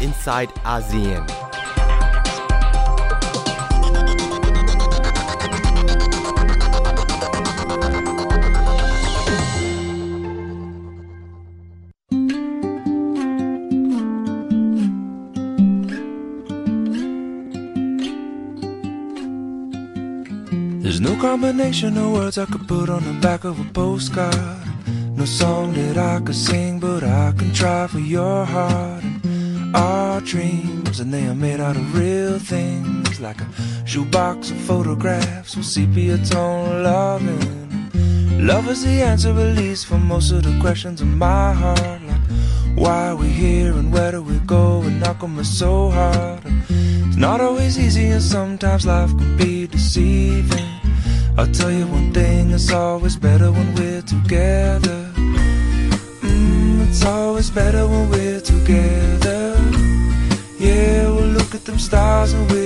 inside ASEAN. There's no combination of words I could put on the back of a postcard. No song that I could sing, but I can try for your heart. Our dreams, and they are made out of real things, like a shoebox of photographs with sepia tone loving. Love is the answer, at least, for most of the questions in my heart. Like, why are we here and where do we go? And knock on me so hard. It's not always easy, and sometimes life can be deceiving. I'll tell you one thing, it's always better when we're together. Mm, it's always better when we're together stars and we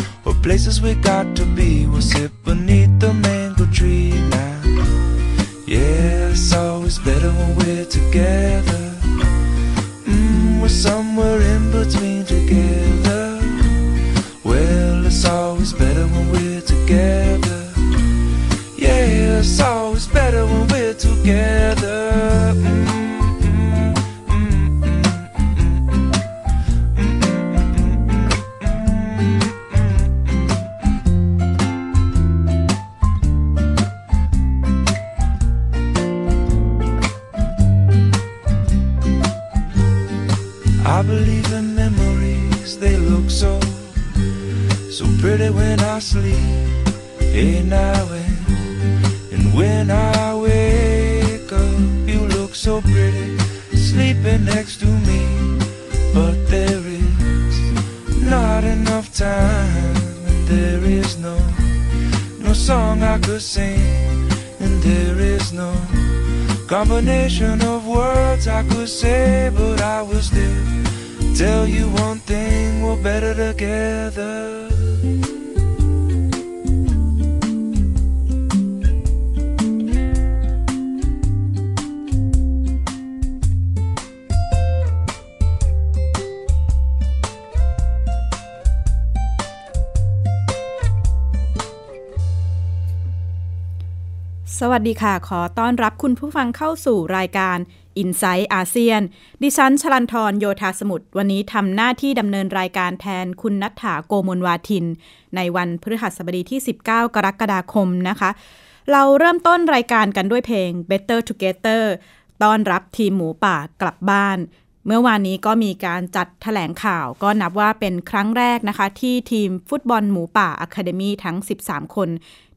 places we got to be. We'll sit beneath the mango tree now. Yeah, it's always better when we're together. Mm, we're somewhere in between together. Well, it's always better when we're together. Yeah, it's always better when we're together. Mm, say, but I will still tell you one thing, we're better together. สวัสดีค่ะ ขอต้อนรับคุณผู้ฟังเข้าสู่รายการ Inside ASEAN ดิฉันชลันทรโยธาสมุทรวันนี้ทำหน้าที่ดำเนินรายการแทนคุณณัฏฐาโกมลวาทิน ในวันพฤหัสบดีที่ 19 กรกฎาคมนะคะ เราเริ่มต้นรายการกันด้วยเพลง Better Together ต้อนรับทีมหมูป่ากลับบ้าน เมื่อวานนี้ก็มีการจัดแถลงข่าวก็นับว่าเป็นครั้งแรกนะคะ ที่ทีมฟุตบอลหมูป่า Academy ทั้ง 13 คน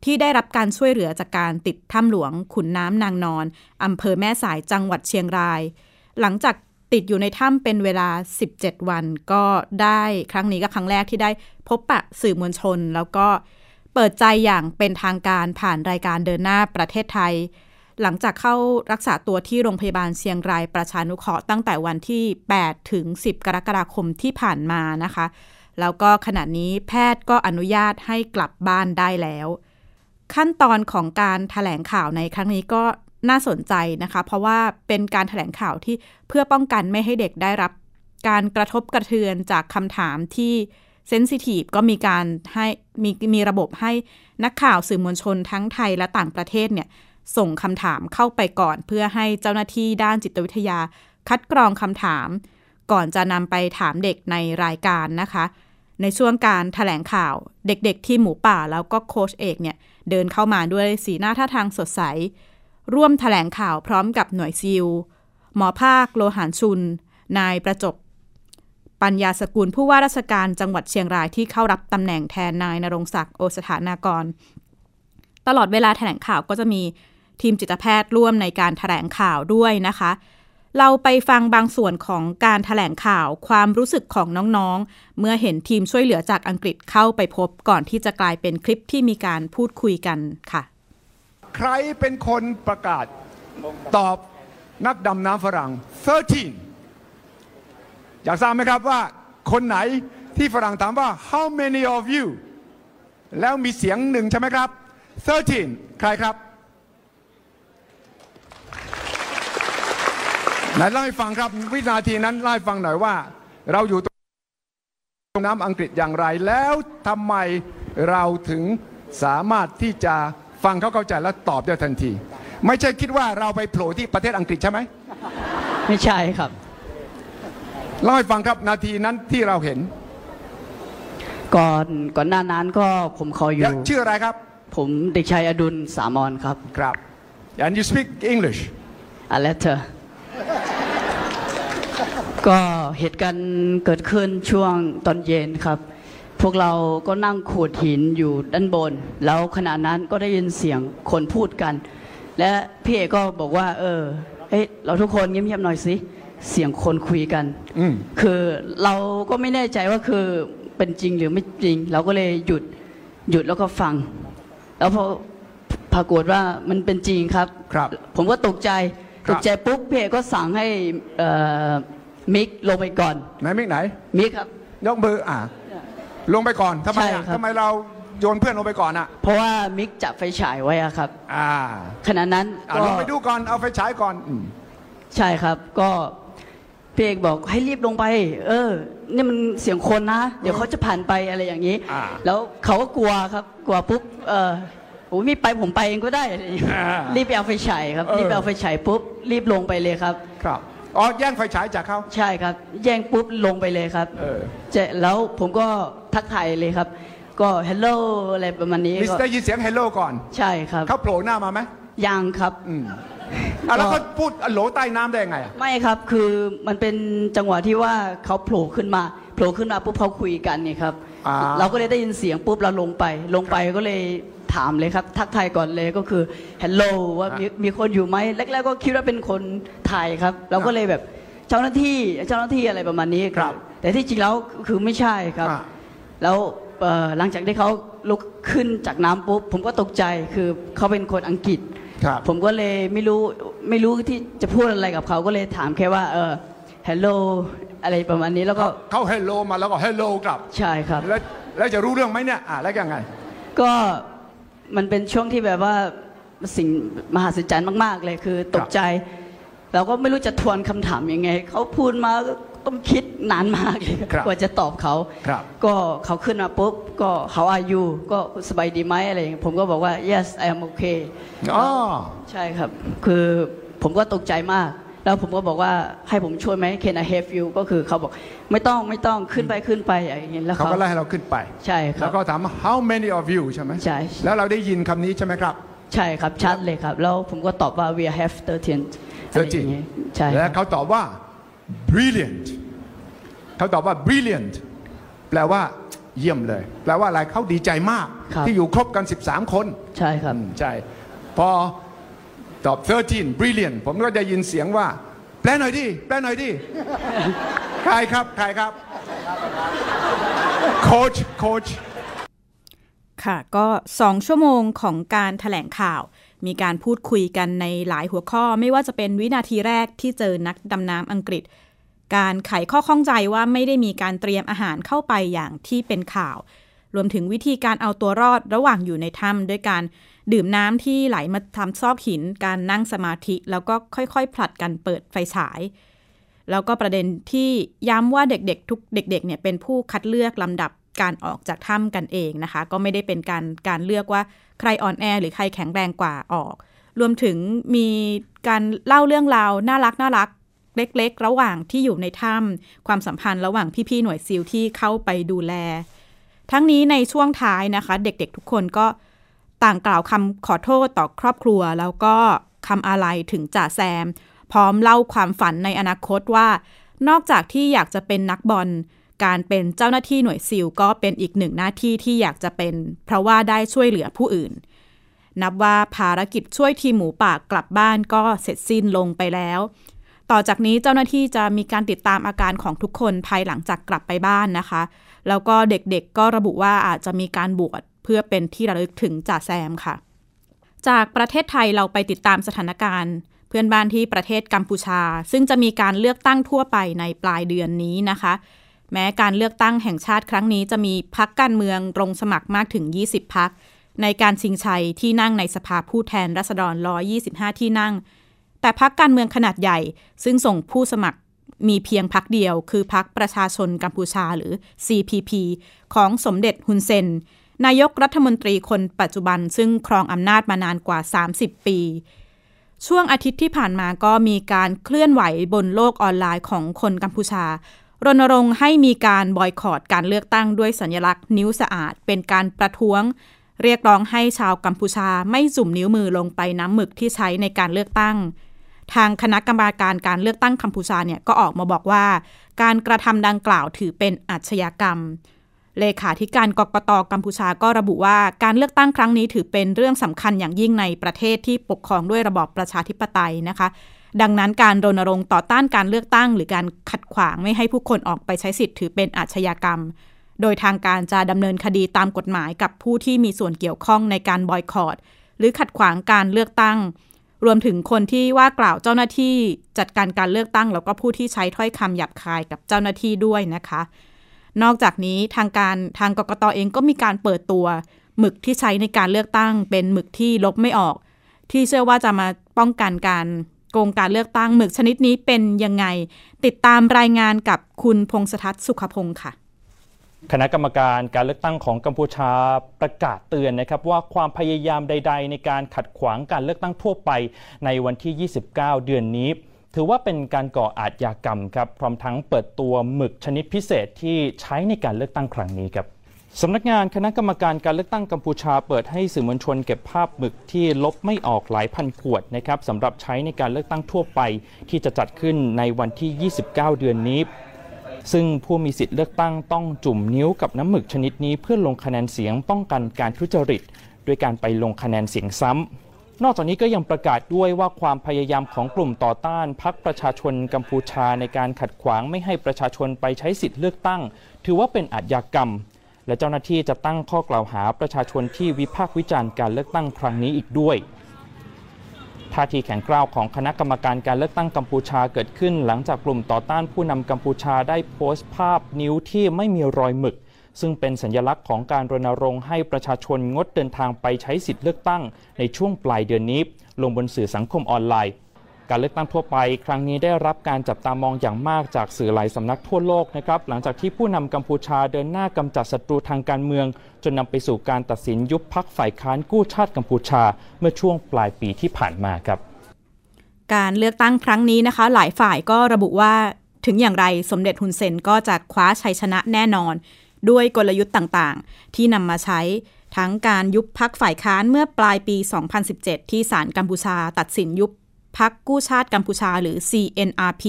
ที่ได้รับการช่วยเหลือจากการติดถ้ำหลวง ขุนน้ำนางนอน อำเภอแม่สายจังหวัดเชียงราย หลังจากติดอยู่ในถ้ำเป็นเวลา 17 วัน ก็ได้ครั้งนี้ก็ครั้งแรกที่ได้พบปะสื่อมวลชน แล้วก็เปิดใจอย่างเป็นทางการผ่านรายการเดินหน้าประเทศไทย หลังจากเข้ารักษาตัวที่โรงพยาบาลเชียงรายประชานุเคราะห์ตั้งแต่วันที่ 8 ถึง 10 กรกฎาคมที่ผ่านมานะคะ แล้วก็ขณะนี้แพทย์ก็อนุญาตให้กลับบ้านได้แล้ว ขั้นตอนของการถแถลงข่าวในครั้งนี้ก็น่าสนใจนะคะ เพราะว่าเป็นการถแถลงข่าวที่เพื่อป้องกันไม่ให้เด็กได้รับ การกระทบกระเทือนจากคำถามที่เซนซิทีฟก็มีการให้มีมีระบบให้นักข่าวสื่อมวลชนทั้งไทยและต่างประเทศเนี่ย ส่งคำถามเข้าไปก่อน เพื่อให้เจ้าหน้าที่ด้านจิตวิทยา คัดกรองคำถาม ก่อนจะนำไปถามเด็กในรายการนะคะ ในช่วงการถแถลงข่าวเด็กๆ ที่หมูป่าแล้วก็โค้ชเอกเนี่ยเดินเข้ามาด้วยสีหน้าท่าทางสดใส ร่วมถแถลงข่าวพร้อมกับหน่วยซิลหมอภาคโลหานชุน นายประจบ ปัญญาสกุลผู้ว่าราชการจังหวัดเชียงรายที่เข้ารับตำแหน่งแทนนายนรงศักดิ์โอสถานากร ตลอดเวลาแถลงข่าวก็จะมี ทีมจิตแพทย์ร่วมในการถแถลงข่าวด้วยนะคะ เราไปฟังบางส่วนของการถแถลงข่าวความรู้สึกของน้องๆ เมื่อเห็นทีมช่วยเหลือจากอังกฤษเข้าไปพบก่อนที่จะกลายเป็นคลิปที่มีการพูดคุยกันค่ะ ใครเป็นคนประกาศตอบนักดำน้ำฝรั่ง 13 อยากทราบไหมครับว่าคนไหนที่ฝรั่งถามว่า how many of you แล้วมีเสียงหนึ่งใช่ไหมครับ 13 ใครครับ ไหนเล่าให้ฟังครับวินาทีนั้นเล่าให้ฟังหน่อยว่า เราอยู่ตรงน้ำอังกฤษอย่างไรแล้วทำไมเราถึงสามารถที่จะฟังเขาเข้าใจแล้วตอบได้ทันที ไม่ใช่คิดว่าเราไปโผล่ที่ประเทศอังกฤษใช่ไหมไม่ใช่ครับเล่าให้ฟังครับนาทีนั้นที่เราเห็น ก่อนก่อนหน้านั้นก็ผมขออยู่ชื่ออะไรครับ ผมเด็กชายอดุลสามอนครับครับ and you speak English a letter ก็เหตุการณ์เกิดขึ้นช่วงตอนเย็นครับ พวกเราก็นั่งขูดหินอยู่ด้านบน แล้วขณะนั้นก็ได้ยินเสียงคนพูดกัน และพี่เอกก็บอกว่า เออเฮ้ยเราทุกคนเงียบๆหน่อยสิเสียงคนคุยกันอืมคือเราก็ไม่แน่ใจว่าคือเป็นจริงหรือไม่จริง เราก็เลยหยุดหยุดแล้วก็ฟัง แล้วพอปรากฏว่ามันเป็นจริงครับ ครับ ผมก็ตกใจครับตกใจปุ๊บพี่เอกก็สั่งให้เอ่อ มิกลงไปก่อน ไหนมิกไหน มิกครับ ยกมืออ่าลงไปก่อนทำไมใช่อะครับทำไมเราโยนเพื่อนลงไปก่อนอะ เพราะว่ามิกจับไฟฉายไว้อะครับ อ่าขณะนั้นอะก็ลงไปดูก่อนเอาไฟฉายก่อนอืมใช่ครับ ก็พี่เอกบอกให้รีบลงไป เออ นี่มันเสียงคนนะ เดี๋ยวเขาจะผ่านไปอะไรอย่างนี้อ่าแล้วเขาก็กลัวครับ กลัวปุ๊บ เออโอ้ยไม่ไปผมไปเองก็ได้อะไรอย่างงี้อ่ารีบไปเอาไฟฉายครับเออรีบไปเอาไฟฉายปุ๊บ รีบลงไปเลยครับ ครับ อ๋อแย่งไฟฉายจากเขา ใช่ครับ แย่งปุ๊บลงไปเลยครับเออ เจแล้วผมก็ทักทายเลยครับ ก็ hello อะไรประมาณนี้มิสก็ได้ยินเสียงเฮลโลก่อนใช่ครับเขาโผล่หน้ามาไหมยังครับ อืมอะแล้วก็เขาพูดอะโหลใต้น้ำได้ยังไงอะไม่ครับคือมันเป็นจังหวะที่ว่าเขาโผล่ขึ้นมาโผล่ขึ้นมาปุ๊บเขาคุยกันเนี่ยครับ อ่า เราก็เลยได้ยินเสียงปุ๊บเราลงไป ลงไปก็เลย ถามเลยครับทักทายก่อนเลยก็คือ hello ว่ามีมีคนอยู่ไหมแรกๆก็คิดว่าเป็นคนไทยครับ เราก็เลยแบบเจ้าหน้าที่เจ้าหน้าที่อะไรประมาณนี้ครับ แต่ที่จริงแล้วคือไม่ใช่ครับอ่าแล้วเอ่อหลังจากที่เขาลุกขึ้นจากน้ำปุ๊บผมก็ตกใจคือเขาเป็นคนอังกฤษครับผมก็เลยไม่รู้ไม่รู้ที่จะพูดอะไรกับเขาก็เลยถามแค่ว่าเออ hello อะไรประมาณนี้แล้วก็เขาเฮลโลมาแล้วก็เฮลโลกลับ ใช่ครับ แล้วแล้วจะรู้เรื่องไหมเนี่ยอ่าแล้วยังไง ก็ มันเป็นช่วงที่แบบว่าสิ่งมหัศจรรย์มาก ๆ เลยคือตกใจ เราก็ไม่รู้จะทวนคำถามยังไง เขาพูดมาก็ต้องคิดนานมากเลยครับกว่าจะตอบเขาครับก็เขาขึ้นมาปุ๊บ ก็ how are you ก็สบายดีไหมอะไรอย่างเงี้ยผมก็บอกว่า yes I am okay อ๋อใช่ครับ คือผมก็ตกใจมาก แล้วผมก็บอกว่าให้ผมช่วยไหม Can I help you ก็คือเขาบอกไม่ต้องไม่ต้องขึ้นไปขึ้นไปอย่างเงี้ยแล้วเขาเขาก็ไล่ให้เราขึ้นไป ใช่ครัแล้บวก็ถาม how many of you ใช่ไหมใช่แล้วเราได้ยินคำนี้ใช่ไหมครับ ใช่ครับชัดเลยครับ แล้วผมก็ตอบว่า we have 13อะไรอย่างเงี้ย13ใช่แล้ควรับเขาตอบว่า brilliant เขาตอบว่า brilliant แปลว่าเยี่ยมเลย แปลว่าอะไรเขาดีใจมากครับที่อยู่ครบกัน 13 คน ใช่ครับอืมใช่พอ ตอบ 13 brilliant ผมก็ได้ยินเสียงว่า แปลหน่อยดิ แปลหน่อยดิ ใครครับ ใครครับ โค้ช โค้ช ค่ะ ก็สองชั่วโมงของการถแถลงข่าว มีการพูดคุยกันในหลายหัวข้อ ไม่ว่าจะเป็นวินาทีแรกที่เจอนักดำน้ำอังกฤษ การไขข้อข้องใจว่าไม่ได้มีการเตรียมอาหารเข้าไปอย่างที่เป็นข่าว รวมถึงวิธีการเอาตัวรอดระหว่างอยู่ในถ้ำด้วยการ ดื่มน้ำที่ไหลมาทำซอกหิน การนั่งสมาธิ แล้วก็ค่อยๆ ผลัดกันเปิดไฟฉาย แล้วก็ประเด็นที่ย้ำว่าเด็กๆ ทุกเด็กๆเนี่ยเป็นผู้คัดเลือกลำดับการออกจากถ้ำกันเองนะคะ ก็ไม่ได้เป็นการการเลือกว่าใครอ่อนแอหรือใครแข็งแรงกว่าออก รวมถึงมีการเล่าเรื่องราวน่ารักน่ารักเล็กๆ ระหว่างที่อยู่ในถ้ำความสัมพันธ์ระหว่างพี่ ๆ หน่วยซิลที่เข้าไปดูแล ทั้งนี้ในช่วงท้ายนะคะ เด็กๆ ทุกคนก็ ต่างกล่าวคำขอโทษต่อครอบครัว แล้วก็คำอาลัยถึงจ่าแซม พร้อมเล่าความฝันในอนาคตว่า นอกจากที่อยากจะเป็นนักบอลการเป็นเจ้าหน้าที่หน่วยซิลก็เป็นอีกหนึ่งหน้าที่ที่อยากจะเป็น เพราะว่าได้ช่วยเหลือผู้อื่น นับว่าภารกิจช่วยทีมหมูป่ากลับบ้านก็เสร็จสิ้นลงไปแล้ว ต่อจากนี้เจ้าหน้าที่จะมีการติดตามอาการของทุกคนภายหลังจากกลับไปบ้านนะคะ แล้วก็เด็กๆก็ระบุว่าอาจจะมีการบวช เพื่อเป็นที่ระลึกถึงจ่าแซมค่ะ จากประเทศไทยเราไปติดตามสถานการณ์ เพื่อนบ้านที่ประเทศกัมพูชา ซึ่งจะมีการเลือกตั้งทั่วไปในปลายเดือนนี้นะคะ แม้การเลือกตั้งแห่งชาติครั้งนี้จะมีพักการเมืองลงสมัครมากถึง 20 พัก ในการชิงชัยที่นั่งในสภาผู้แทนรัษฎร 125 ที่นั่ง แต่พักการเมืองขนาดใหญ่ ซึ่งส่งผู้สมัครมีเพียงพักเดียว คือพักประชาชนกัมพูชาหรือ CPP ของสมเด็จฮุนเซน นายกรัฐมนตรีคนปัจจุบันซึ่งครองอำนาจมานานกว่า 30 ปี ช่วงอาทิตย์ที่ผ่านมาก็มีการเคลื่อนไหวบนโลกออนไลน์ของคนกัมพูชารณรงค์ให้มีการบอยคอรดการเลือกตั้งด้วยสัญลักษณ์นิ้วสะอาด เป็นการประท้วง เรียกร้องให้ชาวกัมพูชาไม่จุ่มนิ้วมือลงไปน้ำหมึกที่ใช้ในการเลือกตั้ง ทางคณะกรรมการการเลือกตั้งกัมพูชาเนี่ยก็ออกมาบอกว่า การกระทำดังกล่าวถือเป็นอาชญากรรม เลขาธิการกกตกัมพูชาก็ระบุว่าการเลือกตั้งครั้งนี้ถือเป็นเรื่องสำคัญอย่างยิ่งในประเทศที่ปกครองด้วยระบอบประชาธิปไตยนะคะ ดังนั้นการรณรงค์ต่อต้านการเลือกตั้ง หรือการขัดขวางไม่ให้ผู้คนออกไปใช้สิทธิ์ถือเป็นอาชญากรรม โดยทางการจะดำเนินคดีตามกฎหมายกับผู้ที่มีส่วนเกี่ยวข้องในการบอยคอรดหรือขัดขวางการเลือกตั้ง รวมถึงคนที่ว่ากล่าวเจ้าหน้าที่จัดการการเลือกตั้ง แล้วก็ผู้ที่ใช้ถ้อยคำหยาบคายกับเจ้าหน้าที่ด้วยนะคะ นอกจากนี้ทางการทางกกตเองก็มีการเปิดตัวหมึกที่ใช้ในการเลือกตั้ง เป็นหมึกที่ลบไม่ออก ที่เชื่อว่าจะมาป้องกันการโกงการเลือกตั้งหมึกชนิดนี้เป็นยังไง ติดตามรายงานกับคุณพงศทัศน์สุขพงศ์ค่ะคณะกรรมการการเลือกตั้งของกัมพูชาประกาศเตือนนะครับว่าความพยายามใด ๆ ในการขัดขวางการเลือกตั้งทั่วไปในวันที่ 29 เดือนนี้ ถือว่าเป็นการก่ออาชญากรรมครับพร้อมทั้งเปิดตัวหมึกชนิดพิเศษที่ใช้ในการเลือกตั้งครั้งนี้ครับสำนักงานคณะกรรมการการเลือกตั้งกัมพูชาเปิดให้สื่อมวลชนเก็บภาพหมึกที่ลบไม่ออกหลายพันขวดนะครับสำหรับใช้ในการเลือกตั้งทั่วไป ที่จะจัดขึ้นในวันที่ 29 เดือนนี้ ซึ่งผู้มีสิทธิ์เลือกตั้งต้องจุ่มนิ้วกับน้ำหมึกชนิดนี้เพื่อลงคะแนนเสียงป้องกันการทุจริต ด้วยการไปลงคะแนนเสียงซ้ำ นอกจากนี้ก็ยังประกาศด้วยว่าความพยายามของกลุ่มต่อต้านพรรคประชาชนกัมพูชาในการขัดขวางไม่ให้ประชาชนไปใช้สิทธิ์เลือกตั้ง ถือว่าเป็นอาชญากรรม และเจ้าหน้าที่จะตั้งข้อกล่าวหาประชาชนที่วิพากษ์วิจารณ์การเลือกตั้งครั้งนี้อีกด้วยท่าทีแข็งกร้าวของคณะกรรมการการเลือกตั้งกัมพูชาเกิดขึ้น หลังจากกลุ่มต่อต้านผู้นำกัมพูชาได้โพสต์ภาพนิ้วที่ไม่มีรอยหมึก ซึ่งเป็นสัญลักษณ์ของการรณรงค์ให้ประชาชนงดเดินทางไปใช้สิทธิ์เลือกตั้ง ในช่วงปลายเดือนนี้ ลงบนสื่อสังคมออนไลน์ การเลือกตั้งทั่วไป ครั้งนี้ได้รับการจับตามองอย่างมากจากสื่อหลายสำนักทั่วโลกนะครับหลังจากที่ผู้นำกัมพูชาเดินหน้ากำจัดศัตรูทางการเมือง จนนำไปสู่การตัดสินยุบพักฝ่ายค้านกู้ชาติกัมพูชา เมื่อช่วงปลายปีที่ผ่านมาครับการเลือกตั้งครั้งนี้นะคะ หลายฝ่ายก็ระบุว่าถึงอย่างไรสมเด็จฮุนเซนก็จะคว้าชัยชนะแน่นอน ด้วยกลยุทธ์ต่างๆ ที่นำมาใช้ทั้งการยุบพักฝ่ายค้านเมื่อปลายปี 2017 ที่ศาลกัมพูชา ตัดสินยุบพักกู้ชาติกัมพูชาหรือ CNRP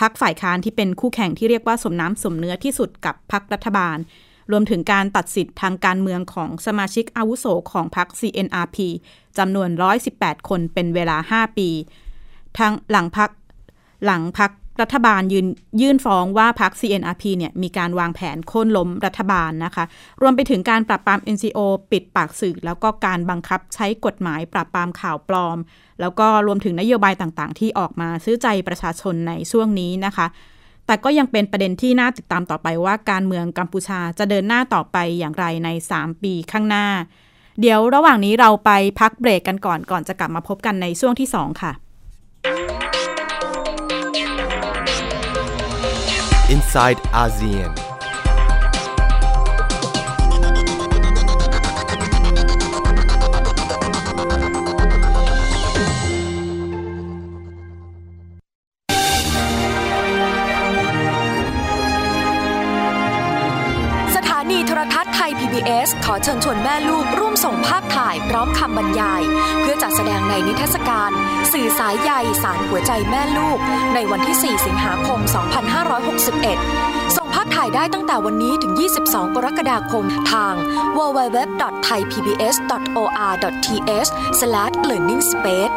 พักฝ่ายค้านที่เป็นคู่แข่งที่เรียกว่าสมน้ำสมเนื้อที่สุดกับพักรัฐบาล รวมถึงการตัดสิทธิ์ทางการเมืองของสมาชิกอาวุโสของพรรค CNRP จำนวน 118 คนเป็นเวลา 5 ปีทางหลังพักหลังพัก รัฐบาลยืนยื่นฟ้องว่าพัก CNRP เนี่ยมีการวางแผนโค่นล้มรัฐบาลนะคะ รวมไปถึงการปราบปราม NCO ปิดปากสื่อ แล้วก็การบังคับใช้กฎหมายปราบปรามข่าวปลอม แล้วก็รวมถึงนโยบายต่างๆ ที่ออกมาซื้อใจประชาชนในช่วงนี้นะคะ แต่ก็ยังเป็นประเด็นที่น่าติดตามต่อไปว่าการเมืองกัมพูชาจะเดินหน้าต่อไปอย่างไรใน 3 ปีข้างหน้า เดี๋ยวระหว่างนี้เราไปพักเบรกกันก่อนก่อนจะกลับมาพบกันในช่วงที่ 2 ค่ะ inside ASEAN. PBS ขอเชิญชวนแม่ลูกร่วมส่งภาพถ่ายพร้อมคำบรรยาย เพื่อจัดแสดงในนิทรรศการ สื่อสายใยสารหัวใจแม่ลูก ในวันที่ 4 สิงหาคม 2561 ส่งภาพถ่ายได้ตั้งแต่วันนี้ถึง 22 กรกฎาคมทาง www.thaipbs.or.th/learningspace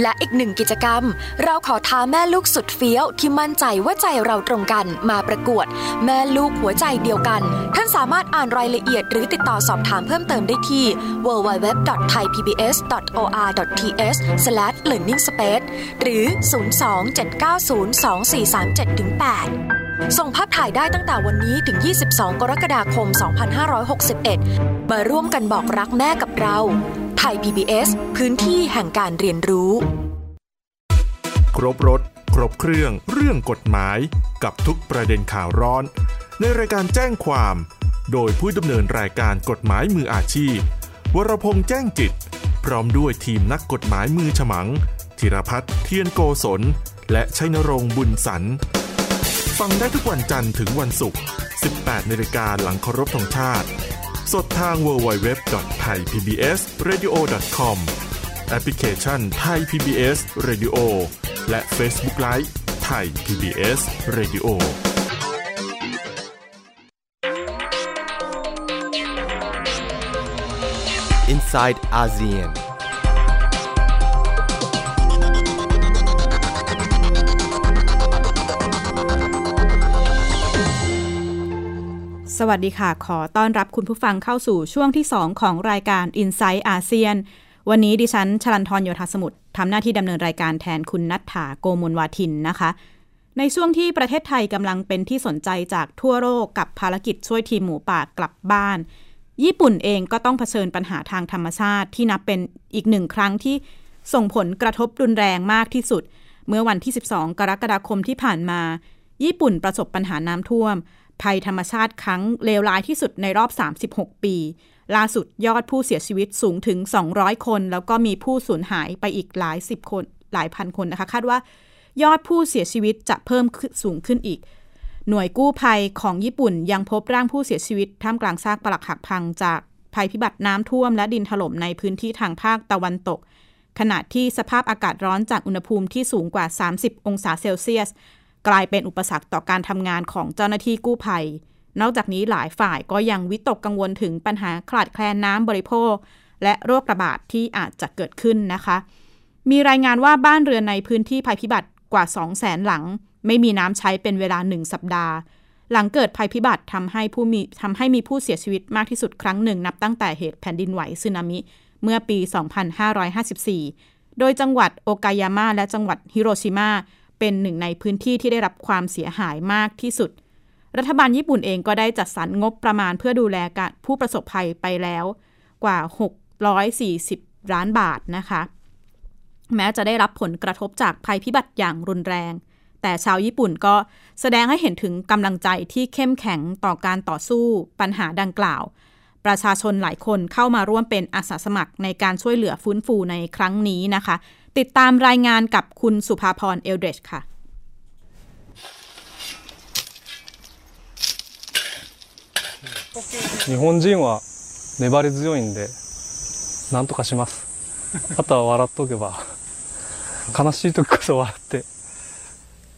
และอีกหนึ่งกิจกรรม เราขอท้าแม่ลูกสุดเฟี้ยวที่มั่นใจว่าใจเราตรงกันมาประกวด แม่ลูกหัวใจเดียวกัน ท่านสามารถอ่านรายละเอียดหรือติดต่อสอบถามเพิ่มเติมได้ที่ www.thaipbs.or.th/learningspace หรือ 027902437-8ส่งภาพถ่ายได้ตั้งแต่วันนี้ถึง 22 กรกฎาคม 2561 มาร่วมกันบอกรักแม่กับเรา ทย PBS พื้นที่แห่งการเรียนรู้ ครบรถ ครบเครื่อง เรื่องกฎหมาย กับทุกประเด็นข่าวร้อน ในรายการแจ้งความ โดยผู้ดำเนินรายการกฎหมายมืออาชีพ วรพงษ์แจ้งจิต พร้อมด้วยทีมนักกฎหมายมือฉมัง ธีรพัฒน์เทียนโกศล และชัยนรงค์บุญสันฟังได้ทุกวันจันทร์ถึงวันศุกร์ 18นาฬิกาหลังเคารพธงชาติ สดทาง www.thaipbsradio.com แอปพลิเคชัน Thai PBS Radio และ Facebook Live Thai PBS Radio inside ASEAN. สวัสดีค่ะ ขอต้อนรับคุณผู้ฟังเข้าสู่ช่วงที่ 2 ของรายการ i n s i ซต์อาเซียน วันนี้ดิฉันชลันทรโยธาสมุทรทำหน้าที่ดำเนินรายการแทนคุณนัทธาโกมุลวาทินนะคะ ในช่วงที่ประเทศไทยกำลังเป็นที่สนใจจากทั่วโลกกับภารกิจช่วยทีมหมูป่ากลับบ้าน ญี่ปุ่นเองก็ต้องเผชิญปัญหาทางธรรมชาติที่นับเป็นอีกหนึ่งครั้งที่ส่งผลกระทบรุนแรงมากที่สุด เมื่อวันที่ 12 กรกฎาคมที่ผ่านมา ญี่ปุ่นประสบปัญหาน้ำท่วม ภัยธรรมชาติครั้งเลวร้ายที่สุดในรอบ 36 ปี ล่าสุดยอดผู้เสียชีวิตสูงถึง 200 คน แล้วก็มีผู้สูญหายไปอีกหลายสิบคน หลายพันคนนะคะ คาดว่ายอดผู้เสียชีวิตจะเพิ่มสูงขึ้นอีก หน่วยกู้ภัยของญี่ปุ่นยังพบร่างผู้เสียชีวิตท่ามกลางซากปรักหักพังจากภัยพิบัติน้ำท่วมและดินถล่มในพื้นที่ทางภาคตะวันตก ขณะที่สภาพอากาศร้อนจากอุณหภูมิที่สูงกว่า 30 องศาเซลเซียส กลายเป็นอุปสรรคต่อการทำงานของเจ้าหน้าที่กู้ภัย นอกจากนี้หลายฝ่ายก็ยังวิตกกังวลถึงปัญหาขาดแคลนน้ำบริโภค และโรคระบาดที่อาจจะเกิดขึ้นนะคะ มีรายงานว่าบ้านเรือนในพื้นที่ภัยพิบัติกว่า 2 0 0แสนหลัง ไม่มีน้ำใช้เป็นเวลาหนึ่งสัปดาห์ หลังเกิดภัยพิบัติทำให้ผู้มีทำให้มีผู้เสียชีวิตมากที่สุดครั้งหนึ่งนับตั้งแต่เหตุแผ่นดินไหวสึนามิเมื่อปี 2554 โดยจังหวัดโอกายาม่าและจังหวัดฮิโรชิมา เป็นหนึ่งในพื้นที่ที่ได้รับความเสียหายมากที่สุด รัฐบาลญี่ปุ่นเองก็ได้จัดสรรงบประมาณเพื่อดูแลผู้ประสบภัยไปแล้วกว่า 640 ล้านบาทนะคะ แม้จะได้รับผลกระทบจากภัยพิบัติอย่างรุนแรง แต่ชาวญี่ปุ่นก็แสดงให้เห็นถึงกำลังใจที่เข้มแข็งต่อการต่อสู้ปัญหาดังกล่าว ประชาชนหลายคนเข้ามาร่วมเป็นอาสาสมัครในการช่วยเหลือฟื้นฟูในครั้งนี้นะคะ ติดตามรายงานกับคุณสุภาพรเอลเดรชค่ะ 日本人は粘り強いんでなんとかしますあとは笑っとけば悲しい時こそ笑って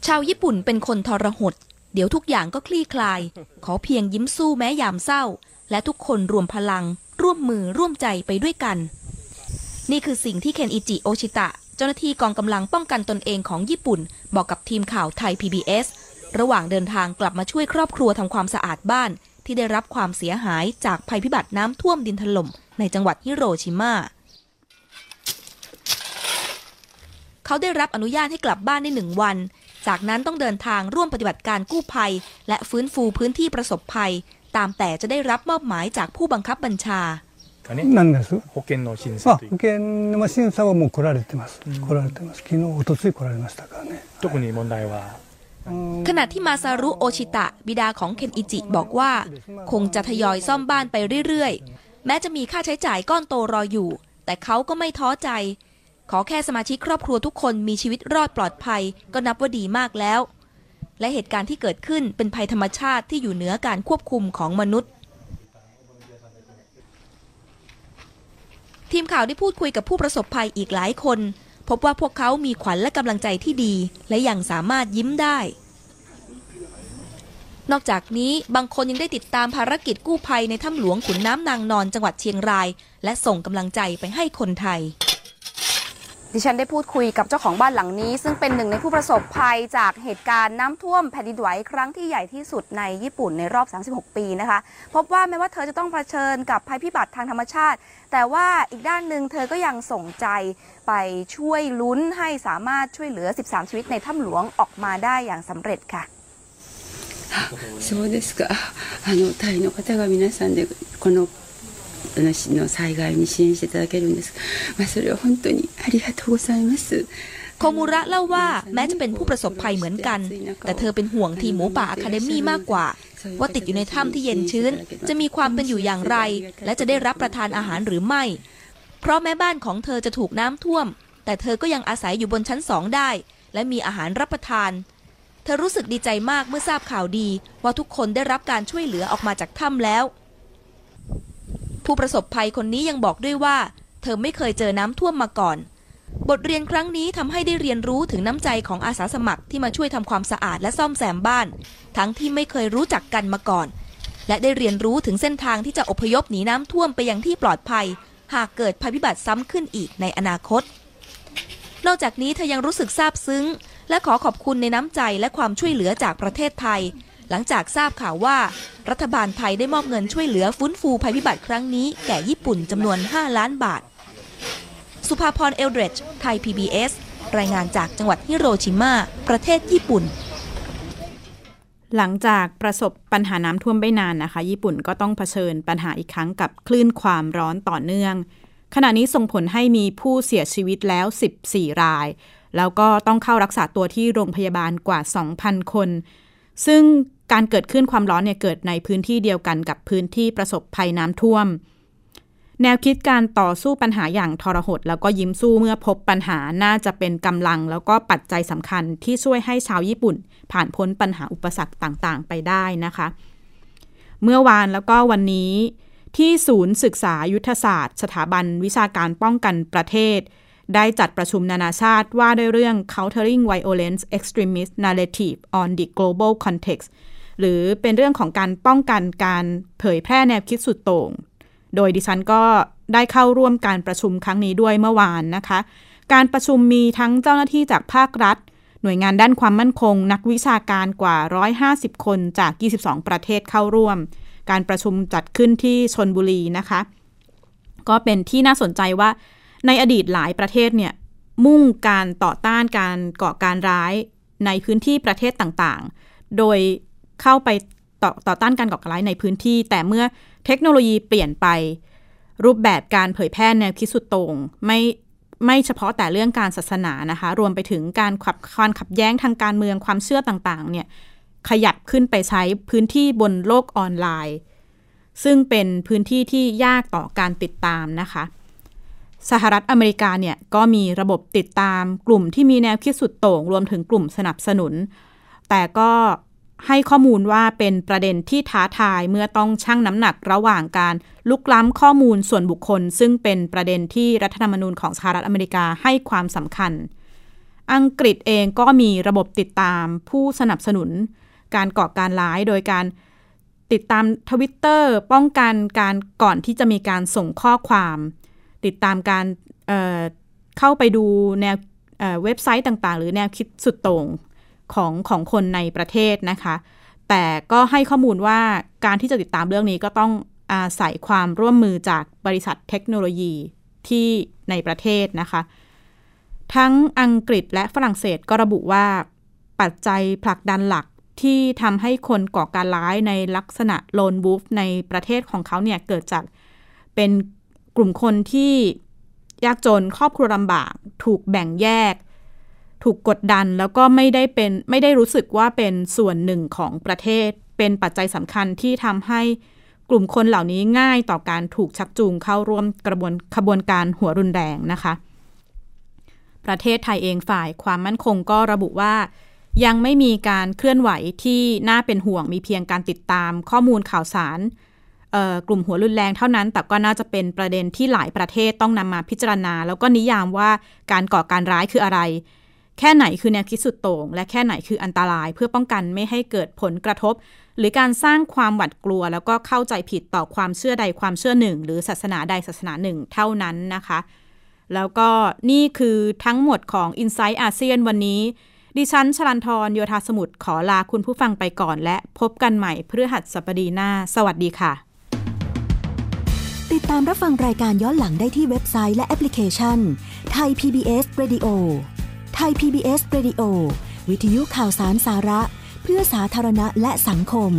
ชาวญี่ปุ่นเป็นคนทรหด เดี๋ยวทุกอย่างก็คลี่คลาย ขอเพียงยิ้มสู้แม้ยามเศร้า และทุกคนรวมพลัง ร่วมมือร่วมใจไปด้วยกัน นี่คือสิ่งที่เคนอิจิโอชิตะ เจ้าหน้าที่กองกำลังป้องกันตนเองของญี่ปุ่น บอกกับทีมข่าวไทย PBS ระหว่างเดินทางกลับมาช่วยครอบครัวทำความสะอาดบ้าน ที่ได้รับความเสียหายจากภัยพิบัติน้ำท่วมดินถล่มในจังหวัดฮิโรชิมาเขาได้รับอนุญาตให้กลับบ้านได้หนึ่งวัน จากนั้นต้องเดินทางร่วมปฏิบัติการกู้ภัย และฟื้นฟูพื้นที่ประสบภัย ตามแต่จะได้รับมอบหมายจากผู้บังคับบัญชา 何です保険の審あ査という保険の審査はもう来られてます、来られてます昨日おとつい来られましたからね特に問題は ขณะที่มาซารุโอชิตะ บิดาของเคนอิจิ บอกว่า คงจะทยอยซ่อมบ้านไปเรื่อยๆ แม้จะมีค่าใช้จ่ายก้อนโตรออยู่ แต่เขาก็ไม่ท้อใจ ขอแค่สมาชิกครอบครัวทุกคนมีชีวิตรอดปลอดภัย ก็นับว่าดีมากแล้ว และเหตุการณ์ที่เกิดขึ้นเป็นภัยธรรมชาติที่อยู่เหนือการควบคุมของมนุษย์ ทีมข่าวได้พูดคุยกับผู้ประสบภัยอีกหลายคน พบว่าพวกเขามีขวัญและกำลังใจที่ดี และยังสามารถยิ้มได้ นอกจากนี้บางคนยังได้ติดตามภารกิจกู้ภัยในถ้ำหลวงขุนน้ำนางนอนจังหวัดเชียงราย และส่งกำลังใจไปให้คนไทยดิฉันได้พูดคุยกับเจ้าของบ้านหลังนี้ ซึ่งเป็นหนึ่งในผู้ประสบภัยจากเหตุการณ์น้ำท่วมแผ่นดินไหวครั้งที่ใหญ่ที่สุดในญี่ปุ่นในรอบ 36 ปีนะคะ พบว่าแม้ว่าเธอจะต้องเผชิญกับภัยพิบัติทางธรรมชาติ แต่ว่าอีกด้านหนึ่งเธอก็ยังส่งใจไปช่วยลุ้นให้สามารถช่วยเหลือ 13 ชีวิตในถ้ำหลวงออกมาได้อย่างสำเร็จค่ะ そうですか。あのタイの方が皆さんでこの私の災害に支援していただけるんです。まあそれは本当にありがとうございます。 โคมูระเล่าว่าแม้จะเป็นผู้ประสบภัยเหมือนกัน แต่เธอเป็นห่วงทีมหมูป่าอะคาเดมี่มากกว่า ว่าติดอยู่ในถ้ำที่เย็นชื้น จะมีความเป็นอยู่อย่างไร และจะได้รับประทานอาหารหรือไม่ เพราะแม้บ้านของเธอจะถูกน้ำท่วม แต่เธอก็ยังอาศัยอยู่บนชั้นสองได้ และมีอาหารรับประทาน เธอรู้สึกดีใจมากเมื่อทราบข่าวดี ว่าทุกคนได้รับการช่วยเหลือออกมาจากถ้ำแล้ว ผู้ประสบภัยคนนี้ยังบอกด้วยว่า เธอไม่เคยเจอน้ำท่วมมาก่อน บทเรียนครั้งนี้ทำให้ได้เรียนรู้ถึงน้ำใจของอาสาสมัครที่มาช่วยทำความสะอาดและซ่อมแซมบ้าน ทั้งที่ไม่เคยรู้จักกันมาก่อน และได้เรียนรู้ถึงเส้นทางที่จะอพยพหนีน้ำท่วมไปยังที่ปลอดภัย หากเกิดภัยพิบัติซ้ำขึ้นอีกในอนาคต นอกจากนี้เธอยังรู้สึกซาบซึ้ง และขอขอบคุณในน้ำใจและความช่วยเหลือจากประเทศไทย หลังจากทราบข่าวว่า รัฐบาลไทยได้มอบเงินช่วยเหลือฟื้นฟูภัยพิบัติครั้งนี้แก่ญี่ปุ่นจำนวน 5 ล้านบาท สุภาพรเอลเดรจไทย PBS รายงานจากจังหวัดฮิโรชิมา ประเทศญี่ปุ่น หลังจากประสบปัญหาน้ำท่วมไม่นานนะคะ ญี่ปุ่นก็ต้องเผชิญปัญหาอีกครั้งกับคลื่นความร้อนต่อเนื่อง ขณะนี้ส่งผลให้มีผู้เสียชีวิตแล้ว 14 ราย แล้วก็ต้องเข้ารักษาตัวที่โรงพยาบาลกว่า 2,000 คน ซึ่งการเกิดขึ้นความร้อนเนี่ยเกิดในพื้นที่เดียวกันกับพื้นที่ประสบภัยน้ำท่วม แนวคิดการต่อสู้ปัญหาอย่างทรหด แล้วก็ยิ้มสู้เมื่อพบปัญหาน่าจะเป็นกำลัง แล้วก็ปัจจัยสำคัญที่ช่วยให้ชาวญี่ปุ่น ผ่านพ้นปัญหาอุปสรรคต่างๆ ไปได้นะคะ เมื่อวานแล้วก็วันนี้ ที่ศูนย์ศึกษายุทธศาสตร์ สถาบันวิชาการป้องกันประเทศ ได้จัดประชุมนานาชาติว่าด้วยเรื่อง countering violence extremist narrative on the global context หรือเป็นเรื่องของการป้องกันการเผยแพร่แนวคิดสุดโต่ง โดยดิฉันก็ได้เข้าร่วมการประชุมครั้งนี้ด้วยเมื่อวานนะคะ การประชุมมีทั้งเจ้าหน้าที่จากภาครัฐ หน่วยงานด้านความมั่นคง นักวิชาการกว่า 150 คนจาก 22 ประเทศเข้าร่วม การประชุมจัดขึ้นที่ชนบุรีนะคะ ก็เป็นที่น่าสนใจว่า ในอดีตหลายประเทศเนี่ยมุ่งการต่อต้านการก่อการร้ายในพื้นที่ประเทศต่างๆ โดยเข้าไป ต่อต่อต้านการก่อการร้ายในพื้นที่ แต่เมื่อเทคโนโลยีเปลี่ยนไป รูปแบบการเผยแพร่แนวคิดสุดโต่งไม่ไม่เฉพาะแต่เรื่องการศาสนานะคะ รวมไปถึงการขับความขับแย้งทางการเมืองความเชื่อต่างๆ เนี่ยขยับขึ้นไปใช้พื้นที่บนโลกออนไลน์ ซึ่งเป็นพื้นที่ที่ยากต่อการติดตามนะคะ สหรัฐอเมริกาเนี่ยก็มีระบบติดตามกลุ่มที่มีแนวคิดสุดโต่ง รวมถึงกลุ่มสนับสนุน แต่ก็ ให้ข้อมูลว่าเป็นประเด็นที่ท้าทายเมื่อต้องชั่งน้ำหนักระหว่างการลุกล้ำข้อมูลส่วนบุคคล ซึ่งเป็นประเด็นที่รัฐธรรมนูญของสหรัฐอเมริกาให้ความสำคัญ อังกฤษเองก็มีระบบติดตามผู้สนับสนุน การก่อการร้ายโดยการติดตามทวิตเตอร์ป้องกันการก่อนที่จะมีการส่งข้อความ ติดตามการเเข้าไปดูแนวเเว็บไซต์ต่าง ๆ หรือแนวคิดสุดโต่ง ของของคนในประเทศนะคะ แต่ก็ให้ข้อมูลว่าการที่จะติดตามเรื่องนี้ก็ต้องอาศัยความร่วมมือจากบริษัทเทคโนโลยีที่ในประเทศนะคะ ทั้งอังกฤษและฝรั่งเศสก็ระบุว่า ปัจจัยผลักดันหลักที่ทำให้คนก่อการร้ายในลักษณะโลนวูฟในประเทศของเขาเนี่ยเกิดจากเป็นกลุ่มคนที่ยากจนครอบครัวลำบาก ถูกแบ่งแยก ถูกกดดันแล้วก็ไม่ได้เป็นไม่ได้รู้สึกว่าเป็นส่วนหนึ่งของประเทศ เป็นปัจจัยสำคัญที่ทำให้กลุ่มคนเหล่านี้ง่ายต่อการถูกชักจูงเข้าร่วมกระบวนขบวนการหัวรุนแรงนะคะ ประเทศไทยเองฝ่ายความมั่นคงก็ระบุว่า ยังไม่มีการเคลื่อนไหวที่น่าเป็นห่วงมีเพียงการติดตามข้อมูลข่าวสารกลุ่มหัวรุนแรงเท่านั้น แต่ก็น่าจะเป็นประเด็นที่หลายประเทศต้องนำมาพิจารณา แล้วก็นิยามว่าการก่อการร้ายคืออะไร แค่ไหนคือแนวคิดสุดโต่งและแค่ไหนคืออันตรายเพื่อป้องกันไม่ให้เกิดผลกระทบ หรือการสร้างความหวาดกลัว แล้วก็เข้าใจผิดต่อความเชื่อใดความเชื่อหนึ่ง หรือศาสนาใดศาสนาหนึ่งเท่านั้นนะคะ แล้วก็นี่คือทั้งหมดของ i n s i ซต์อาเซียนวันนี้ ดิฉันชลันทรโยธาสมุทรขอลาคุณผู้ฟังไปก่อน และพบกันใหม่เพื่อหัสบดีหน้า สวัสดีค่ะ ติดตามรับฟังรายการย้อนหลังได้ที่เว็บไซต์และแอปพลิเคชันไทย PBS Radio ไทย PBS Radio วิทยุข่าวสารสาระ เพื่อสาธารณะและสังคม